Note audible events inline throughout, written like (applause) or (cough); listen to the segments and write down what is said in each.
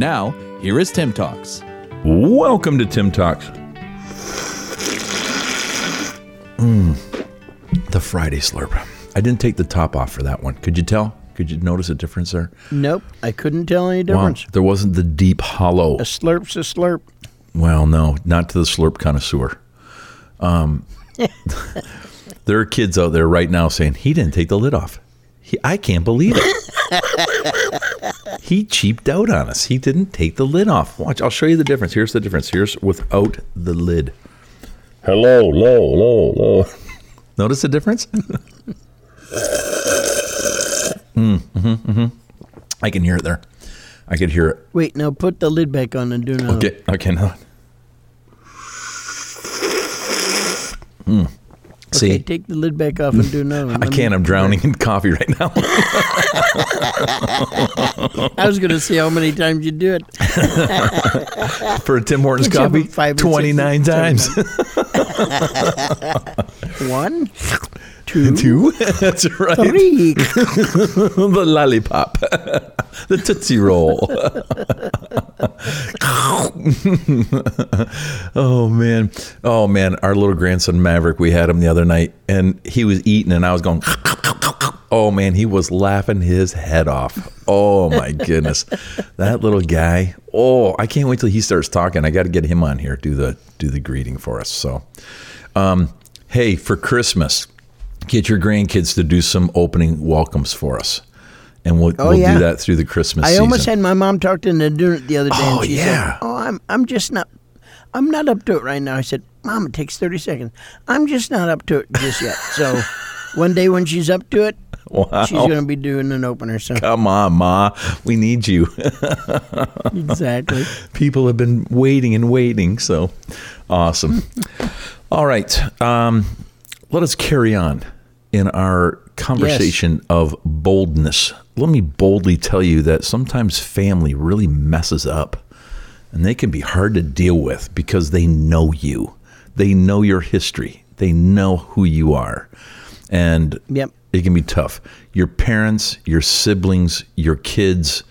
Now, here is Tim Talks. Welcome to Tim Talks. Mm, the Friday slurp. I didn't take the top off for that one. Could you tell? Could you notice a difference there? Nope, I couldn't tell any difference. Wow, there wasn't the deep hollow. A slurp's a slurp. Well, no, not to the slurp connoisseur. Um, (laughs) there are kids out there right now saying he didn't take the lid off. He, I can't believe it. (laughs) he cheaped out on us. He didn't take the lid off. Watch, I'll show you the difference. Here's the difference. Here's without the lid. Hello, low, low, low. Notice the difference? (laughs) mm, mm-hmm, mm-hmm. I can hear it there. I can hear it. Wait, now put the lid back on and do not. Okay, okay, now. Mm. See, Okay, take the lid back off and do another one. (laughs) I can't. I'm drowning in coffee right now. (laughs) I was going to see how many times you do it. (laughs) For a Tim Hortons Did you have coffee, five or 29 times. One, two, Two? That's right. three. the lollipop. the Tootsie Roll. (laughs) oh, man. Oh, man. Our little grandson, Maverick, we had him the other night, and he was eating, and I was going, (laughs) oh, man. He was laughing his head off. Oh, my (laughs) goodness. that little guy. Oh, I can't wait till he starts talking. I got to get him on here, do the, do the greeting for us. So, um, hey, for Christmas, get your grandkids to do some opening welcomes for us. And we'll, Oh, we'll yeah. do that through the Christmas I season. almost had my mom talked into doing it the other day, Oh, and she yeah. said, "Oh, I'm I'm just not, I'm not up to it right now." I said, "Mom, it takes 30 seconds. I'm just not up to it just yet." (laughs) So, one day when she's up to it, Wow. she's going to be doing an opener. So, Come on, Ma. We need you. (laughs) exactly. People have been waiting and waiting. So awesome. (laughs) All right. Um, let us carry on in our conversation of boldness. Let me boldly tell you that sometimes family really messes up and they can be hard to deal with because they know you, they know your history, they know who you are. And Yep. it can be tough. Your parents, your siblings, your kids,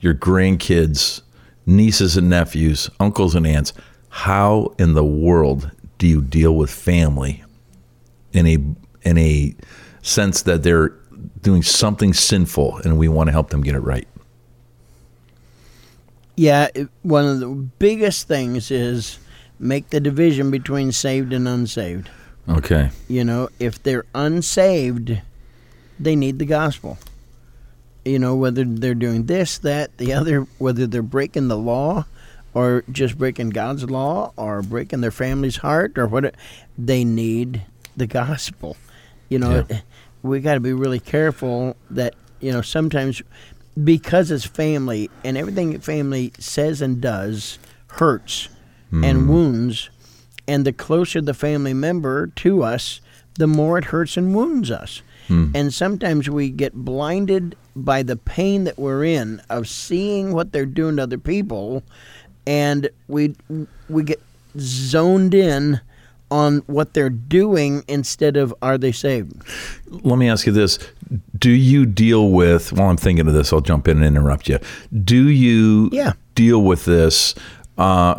your grandkids, nieces and nephews, uncles and aunts. How in the world do you deal with family in a in a sense that they're doing something sinful and we want to help them get it right? Yeah, one of the biggest things is make the division between saved and unsaved. Okay. You know, if they're unsaved, they need the gospel. You know, whether they're doing this, that, the other, whether they're breaking the law or just breaking God's law or breaking their family's heart or what, they need the gospel. You know, Yeah. we got to be really careful that, you know, sometimes because it's family and everything that family says and does hurts and mm. wounds and the closer the family member to us, the more it hurts and wounds us. Hmm. And sometimes we get blinded by the pain that we're in of seeing what they're doing to other people, and we we get zoned in on what they're doing instead of are they saved? Let me ask you this. Do you deal with, while I'm thinking of this, I'll jump in and interrupt you. Do you Yeah. deal with this, uh,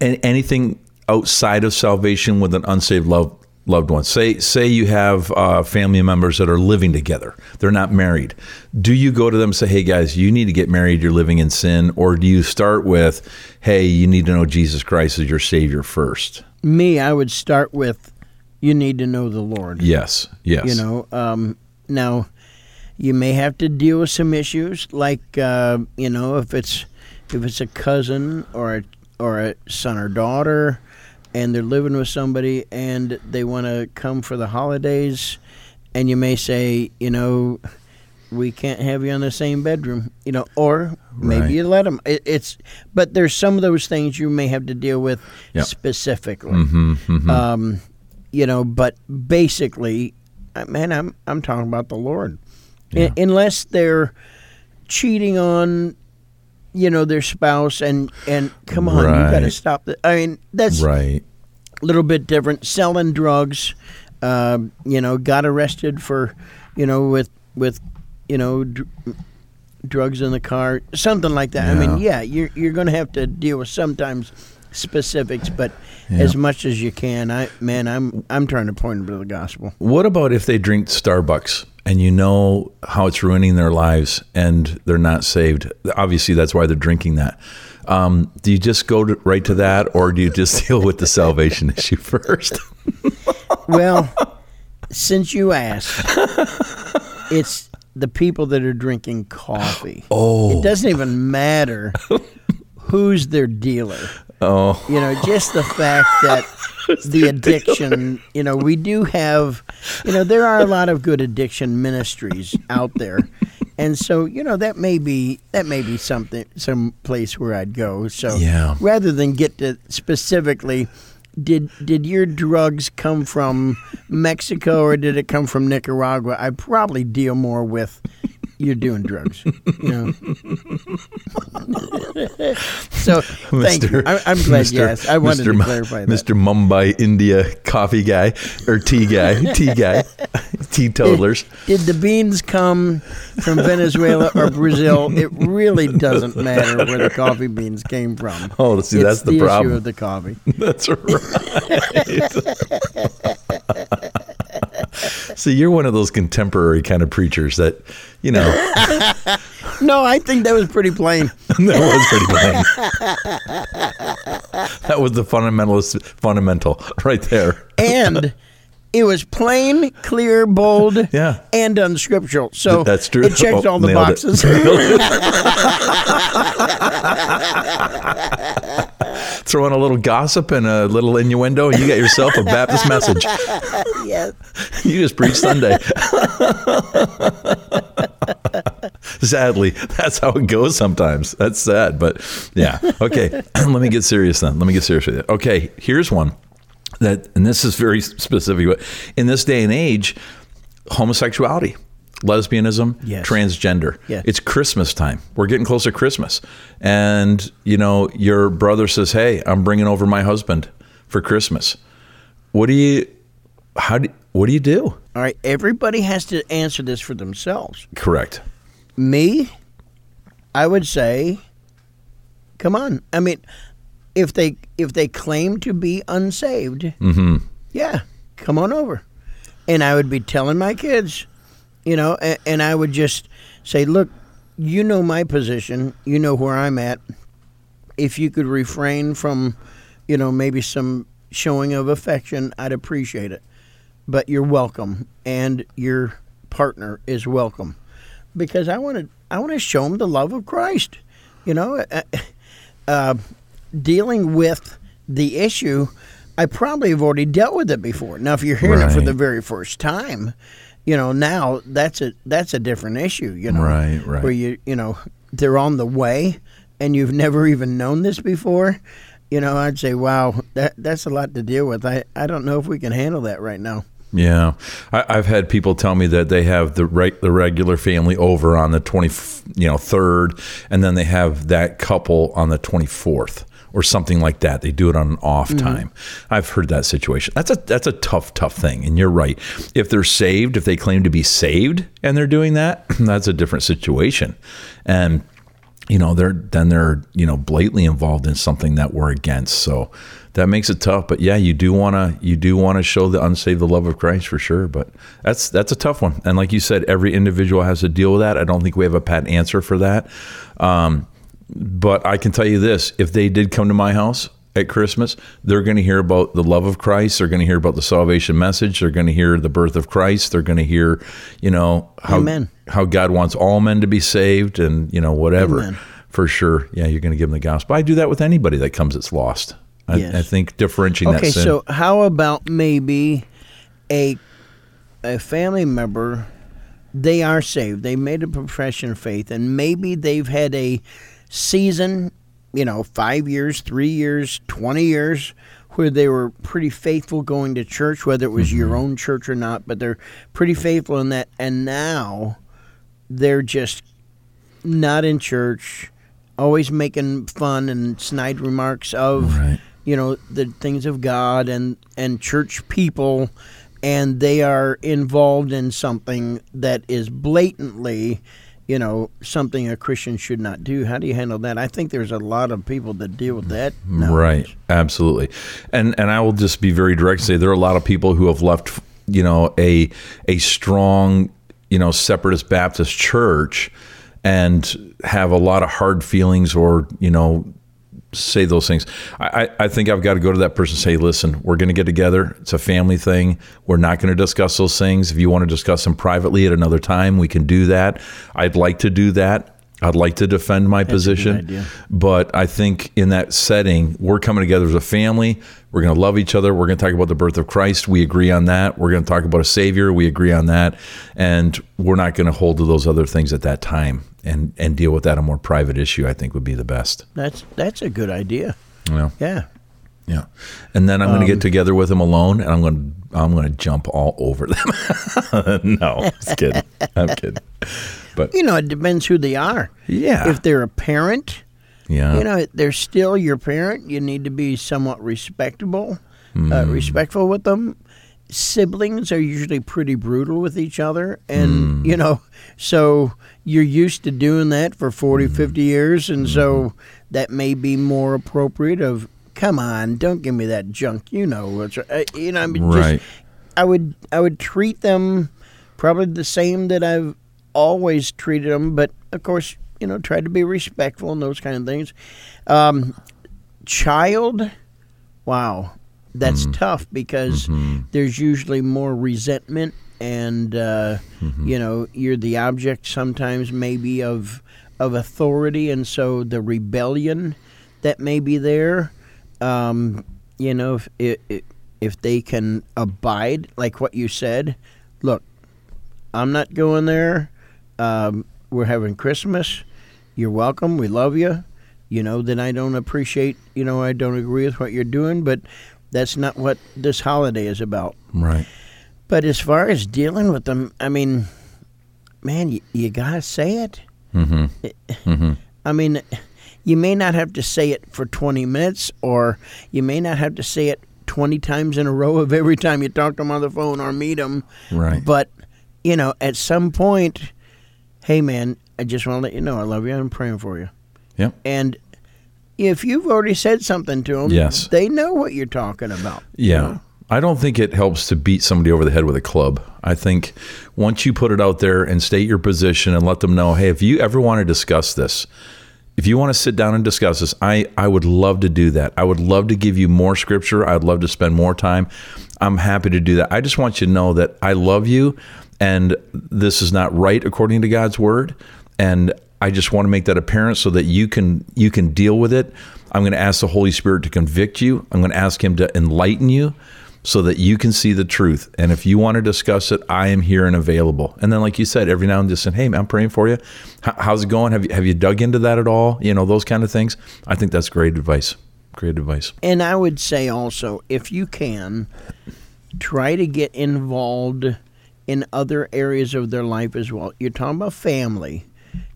and anything outside of salvation with an unsaved loved, loved one? Say, say you have uh, family members that are living together, they're not married. Do you go to them and say, hey guys, you need to get married, you're living in sin? Or do you start with, hey, you need to know Jesus Christ as your Savior first? Me, I would start with you need to know the Lord. Yes, yes. You know, um, now you may have to deal with some issues, like uh, you know, if it's if it's a cousin or a or a son or daughter, and they're living with somebody and they want to come for the holidays, and you may say, you know, we can't have you in the same bedroom, you know, or maybe Right. you let them. It, it's, but there's some of those things you may have to deal with Yep. specifically. Mm-hmm, Um, you know, but basically, uh, man, I'm I'm talking about the Lord. Yeah. Un- unless they're cheating on, you know, their spouse, and and come on, you got to stop that. I mean, that's right. a little bit different. Selling drugs, um, you know, got arrested for, you know, with with, you know, dr- drugs in the car, something like that. I mean, yeah, you're you're going to have to deal with sometimes specifics, but Yeah. as much as you can. I man, I'm I'm trying to point them to the gospel. What about if they drink Starbucks and you know how it's ruining their lives and they're not saved? Obviously, that's why they're drinking that. Um, do you just go to, right to that, or do you just (laughs) deal with the salvation issue (laughs) first? Well, since you asked, it's the people that are drinking coffee. (gasps) Oh. It doesn't even matter (laughs) who's their dealer. Oh, You know, just the fact (laughs) that the addiction, you know, we do have, you know, there are a lot of good addiction ministries out there. And so, you know, that may be that may be something some place where I'd go. So Yeah. rather than get to specifically did did your drugs come from Mexico or did it come from Nicaragua? I probably deal more with you're doing drugs. You know. so thank you. I, I'm glad you asked. I wanted Mr. to clarify that. Mr. Mumbai, India coffee guy or tea guy, tea guy, (laughs) teetotalers. Did the beans come from Venezuela or Brazil? It really doesn't matter where the coffee beans came from. Oh, see, It's that's the issue problem. of the coffee. (laughs) That's right. (laughs) (laughs) See, you're one of those contemporary kind of preachers that, you know, (laughs) No, I think that was pretty plain. (laughs) that was pretty plain. that was the fundamentalist fundamental right there. And it was plain, clear, bold, Yeah. and unscriptural. So That's true. It checked Oh, all the boxes. Throw in a little gossip and a little innuendo, and you got yourself a Baptist message. (laughs) yes. (laughs) You just preach Sunday. (laughs) Sadly, that's how it goes sometimes. That's sad, but yeah. Okay, (clears throat) let me get serious then. Let me get serious with it. Okay, here's one that, and this is very specific, but in this day and age, homosexuality, lesbianism, Yes. transgender. Yes. It's Christmas time. We're getting close to Christmas. And, you know, your brother says, Hey, I'm bringing over my husband for Christmas. What do you, how do, what do you do? All right. Everybody has to answer this for themselves. Correct. Me, I would say, come on. I mean, if they if they claim to be unsaved, Mm-hmm. yeah, come on over. And I would be telling my kids, you know, and, and I would just say, look, you know my position, you know where I'm at. If you could refrain from, you know, maybe some showing of affection, I'd appreciate it. But you're welcome, and your partner is welcome, because I want to. I want to show them the love of Christ. You know, uh, uh, dealing with the issue, I probably have already dealt with it before. Now, if you're hearing it for the very first time, you know, now that's a that's a different issue. You know, Right, right. Where you you know they're on the way, and you've never even known this before. You know, I'd say, wow, that that's a lot to deal with. I I don't know if we can handle that right now. Yeah, I, I've had people tell me that they have the right the regular family over on the twenty, you know, third, and then they have that couple on the twenty fourth or something like that. They do it on an off time. I've heard that situation. That's a that's a tough tough thing, and you're right. If they're saved, if they claim to be saved, and they're doing that, (clears throat) that's a different situation, and you know they're then they're you know blatantly involved in something that we're against. So that makes it tough. But yeah you do want to you do want to show the unsaved the love of christ for sure. But that's that's a tough one. And like you said every individual has to deal with that. I don't think we have a pat answer for that. Um, but i can tell you this if they did come to my house at Christmas, they're going to hear about the love of Christ. They're going to hear about the salvation message. They're going to hear the birth of Christ. They're going to hear, you know, how Amen. how God wants all men to be saved, and you know whatever. Amen. For sure, yeah, you're going to give them the gospel. I do that with anybody that comes that's lost. I, Yes. I think differentiating Okay, so how about maybe a a family member they are saved. They made a profession of faith, and maybe they've had a season, you know, five years, three years, 20 years, where they were pretty faithful going to church, whether it was Mm-hmm. your own church or not, but they're pretty faithful in that. And now they're just not in church, always making fun and snide remarks of Right. you know the things of God and and church people and they are involved in something that is blatantly you know something a Christian should not do. How do you handle that? I think there's a lot of people that deal with that Right, absolutely, and and I will just be very direct and say there are a lot of people who have left, you know, a a strong, you know, separatist Baptist church, and have a lot of hard feelings, or you know, say those things. I I think I've got to go to that person and say, listen, we're going to get together. It's a family thing. We're not going to discuss those things. If you want to discuss them privately at another time, we can do that. I'd like to do that. I'd like to defend my position. But I think in that setting, we're coming together as a family. We're going to love each other. We're going to talk about the birth of Christ. We agree on that. We're going to talk about a Savior. We agree on that. And we're not going to hold to those other things at that time and, and deal with that a more private issue, I think would be the best. that's that's a good idea know? yeah Yeah. And then I'm going to get together with them alone and I'm going to, I'm going to jump all over them. (laughs) no, I'm just kidding. I'm kidding. But you know it depends who they are yeah. if they're a parent yeah. you know they're still your parent you need to be somewhat respectable uh, respectful with them siblings are usually pretty brutal with each other and you know so you're used to doing that for 40 50 years and so that may be more appropriate of come on don't give me that junk you know what's uh, you know i mean Right. just i would i would treat them probably the same that i've always treated them but of course you know try to be respectful and those kind of things. Um child? Wow that's tough because there's usually more resentment and uh, you know you're the object sometimes maybe of of authority and so the rebellion that may be there um, you know if, if if they can abide like what you said look i'm not going there um, we're having christmas you're welcome we love you you know then i don't appreciate you know i don't agree with what you're doing but that's not what this holiday is about Right. but as far as dealing with them i mean man you, you gotta say it Mm-hmm. (laughs) Mm-hmm. i mean you may not have to say it for 20 minutes or you may not have to say it 20 times in a row of every time you talk to them on the phone or meet them Right. but you know at some point hey man i just want to let you know i love you i'm praying for you Yep. and if you've already said something to them Yes. they know what you're talking about Yeah. I don't think it helps to beat somebody over the head with a club. I think once you put it out there and state your position and let them know, hey, if you ever want to discuss this, if you want to sit down and discuss this, I, I would love to do that. I would love to give you more scripture. I'd love to spend more time. I'm happy to do that. I just want you to know that I love you and this is not right according to God's word. And I just want to make that apparent so that you can you can deal with it. I'm going to ask the Holy Spirit to convict you. I'm going to ask him to enlighten you so that you can see the truth. And if you want to discuss it, I am here and available. And then, like you said, every now and then, just saying, "Hey, man, I'm praying for you. How's it going? Have you have you dug into that at all? You know, those kind of things. I think that's great advice. Great advice. And I would say also, if you can, try to get involved in other areas of their life as well. You're talking about family,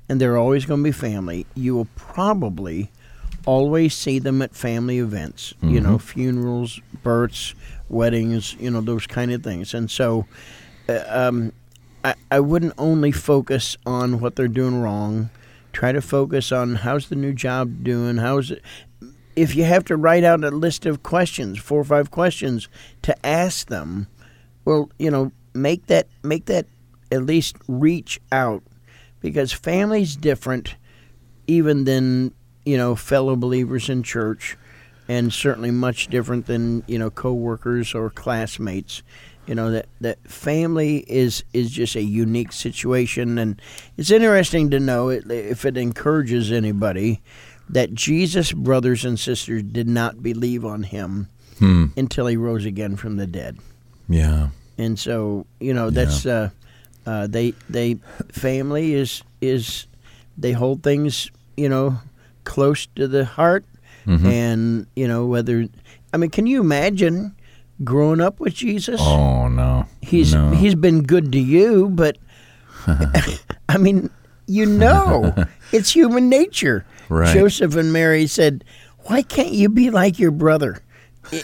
and they're always going to be family. You will probably always see them at family events, you know, funerals, births, weddings, you know, those kind of things. And so, uh, um, I, I wouldn't only focus on what they're doing wrong. Try to focus on how's the new job doing, how's it, if you have to write out a list of questions, four or five questions to ask them, well, you know, make that make that at least reach out because family's different even than, you know, fellow believers in church and certainly much different than, you know, coworkers or classmates. You know, that that family is is just a unique situation and it's interesting to know if it encourages anybody that Jesus' brothers and sisters did not believe on him Hmm. until he rose again from the dead. Yeah. And so, you know, that's uh, Uh, they they family is is they hold things you know close to the heart, Mm-hmm. and you know whether I mean, can you imagine growing up with Jesus? Oh no. He's no. he's been good to you, but (laughs) (laughs) I mean, you know, it's human nature. Right. Joseph and Mary said, "Why can't you be like your brother?"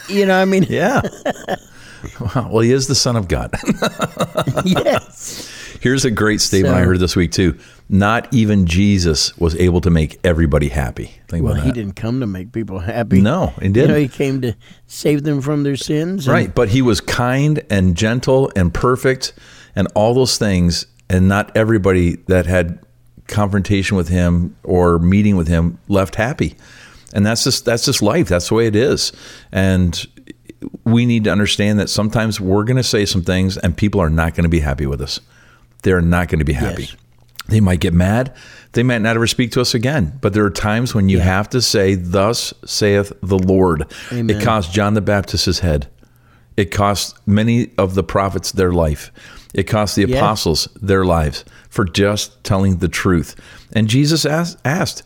You know, I mean, Yeah. (laughs) (laughs) well, he is the Son of God. (laughs) yes, Here's a great statement I heard this week too. Not even Jesus was able to make everybody happy. Think well, he didn't come to make people happy. No, he didn't. know, he came to save them from their sins. and- Right, but he was kind and gentle and perfect and all those things and not everybody that had confrontation with him or meeting with him left happy. And that's just that's just life. That's the way it is. And we need to understand that sometimes we're going to say some things and people are not going to be happy with us. They're not going to be happy. Yes. They might get mad. They might not ever speak to us again. But there are times when you have to say, Thus saith the Lord. Amen. It cost John the Baptist his head. It cost many of the prophets their life. It cost the Yeah. apostles their lives for just telling the truth. And Jesus asked, asked,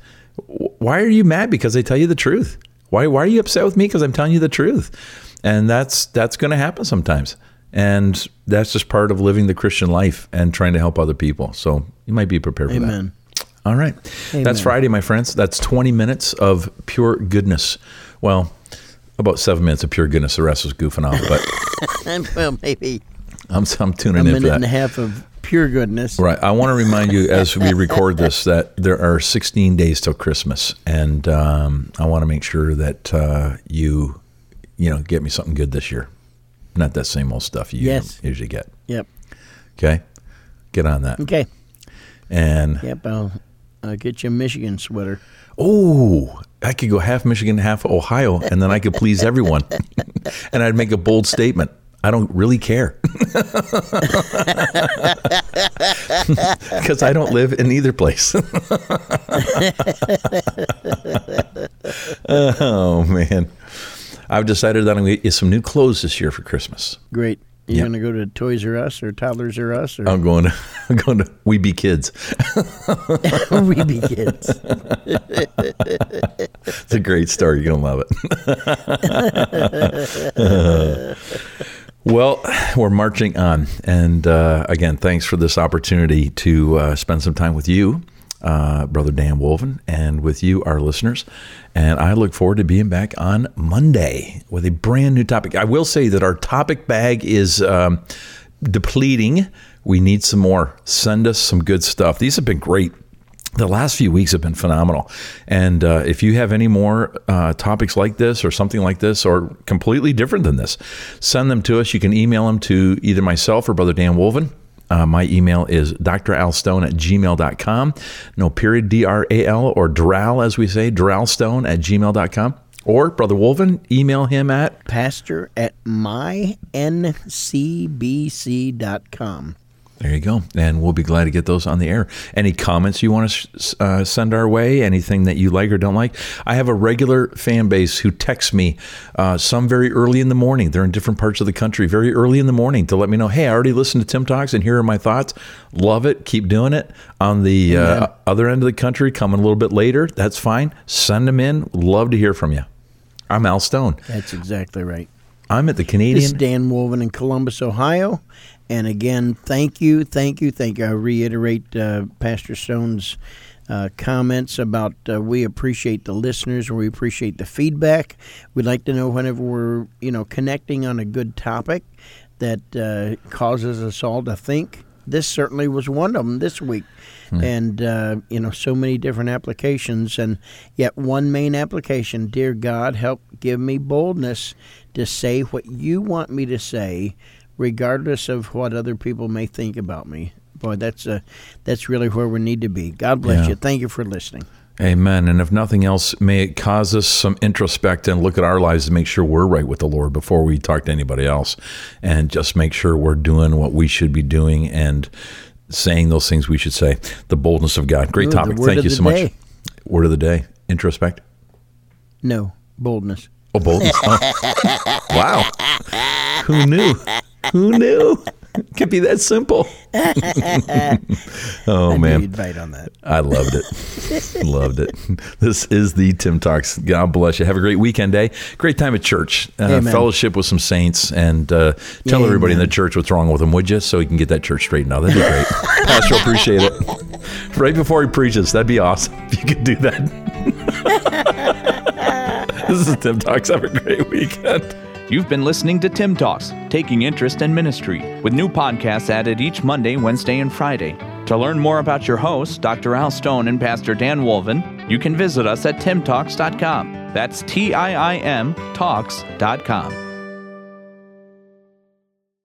Why are you mad because I tell you the truth? Why, why are you upset with me because I'm telling you the truth? And that's that's going to happen sometimes. And that's just part of living the Christian life and trying to help other people. So you might be prepared for Amen. that. All right. Amen. That's Friday, my friends. That's 20 minutes of pure goodness. Well, about seven minutes of pure goodness. The rest was goofing off, but (laughs) well, maybe I'm, I'm a tuning in for minute that. and a half of pure goodness. Right. I want to remind you as we record this (laughs) that there are 16 days till Christmas, and um, I want to make sure that uh, you, you know, get me something good this year. Not that same old stuff you Yes. usually get. Yep. Okay. Get on that. Okay. And Yep. I'll, I'll get you a Michigan sweater. oh, I could go half Michigan, half Ohio, and then I could please everyone, (laughs) and I'd make a bold statement. I don't really care (laughs) because I don't live in either place. (laughs) oh man, I've decided that I'm going to get some new clothes this year for Christmas. Great. You Yep. going to go to Toys R Us or Toddlers R Us or I'm going to (laughs) I'm going to We Be Kids. (laughs) We Be Kids? (laughs) It's a great story. You're gonna love it. well, we're marching on, and uh, again, thanks for this opportunity to uh, spend some time with you, uh, Brother Dan Wolven, and with you, our listeners. And I look forward to being back on Monday with a brand new topic. I will say that our topic bag is. Um, depleting. We need some more. Send us some good stuff. These have been great. The last few weeks have been phenomenal. And uh, if you have any more uh, topics like this or something like this or completely different than this, send them to us. You can email them to either myself or Brother Dan Wolven. Uh, my email is dralstone at gmail.com. No period, D R A L, or Dral, as we say, dralstone at gmail.com. Or Brother Wolven, email him at Pastor at myncbc.com. There you go. And we'll be glad to get those on the air. Any comments you want to uh, send our way? Anything that you like or don't like? I have a regular fan base who texts me uh, some very early in the morning. They're in different parts of the country, very early in the morning to let me know, hey, I already listened to Tim Talks and here are my thoughts. Love it. Keep doing it. On the uh, other end of the country, coming a little bit later, that's fine. Send them in. Love to hear from you. I'm Al Stone. That's exactly right. I'm at the This is Canadian. Dan Wolven in Columbus, Ohio. And again, thank you, thank you, thank you. I reiterate uh, Pastor Stone's uh, comments about uh, we appreciate the listeners and we appreciate the feedback. We'd like to know whenever we're you know connecting on a good topic that uh, causes us all to think. This certainly was one of them this week, and uh, you know so many different applications, and yet one main application. Dear God, help give me boldness to say what you want me to say, regardless of what other people may think about me. Boy, that's uh, that's really where we need to be. God bless Yeah. you. Thank you for listening. Amen. And if nothing else, may it cause us some introspect and look at our lives to make sure we're right with the Lord before we talk to anybody else. And just make sure we're doing what we should be doing and saying those things we should say. The boldness of God. Great Ooh, topic. Thank you so much. Word of the day. Introspect. No boldness. Oh, boldness. (laughs) Wow. Who knew? Who knew? it could be that simple. (laughs) oh I man, you'd bite on that. I loved it. loved it. This is the Tim Talks. God bless you. Have a great weekend day. Great time at church. Uh, fellowship with some saints and uh, tell Yeah, everybody in the church what's wrong with them, would you? So he can get that church straightened out. That'd be great. (laughs) Pastor, appreciate it. Right before he preaches, that'd be awesome if you could do that. (laughs) this is Tim Talks. Have a great weekend. You've been listening to Tim Talks, taking interest in ministry, with new podcasts added each Monday, Wednesday, and Friday. To learn more about your hosts, Dr. Al Stone and Pastor Dan Wolven, you can visit us at timtalks.com. That's T I I M Talks.com.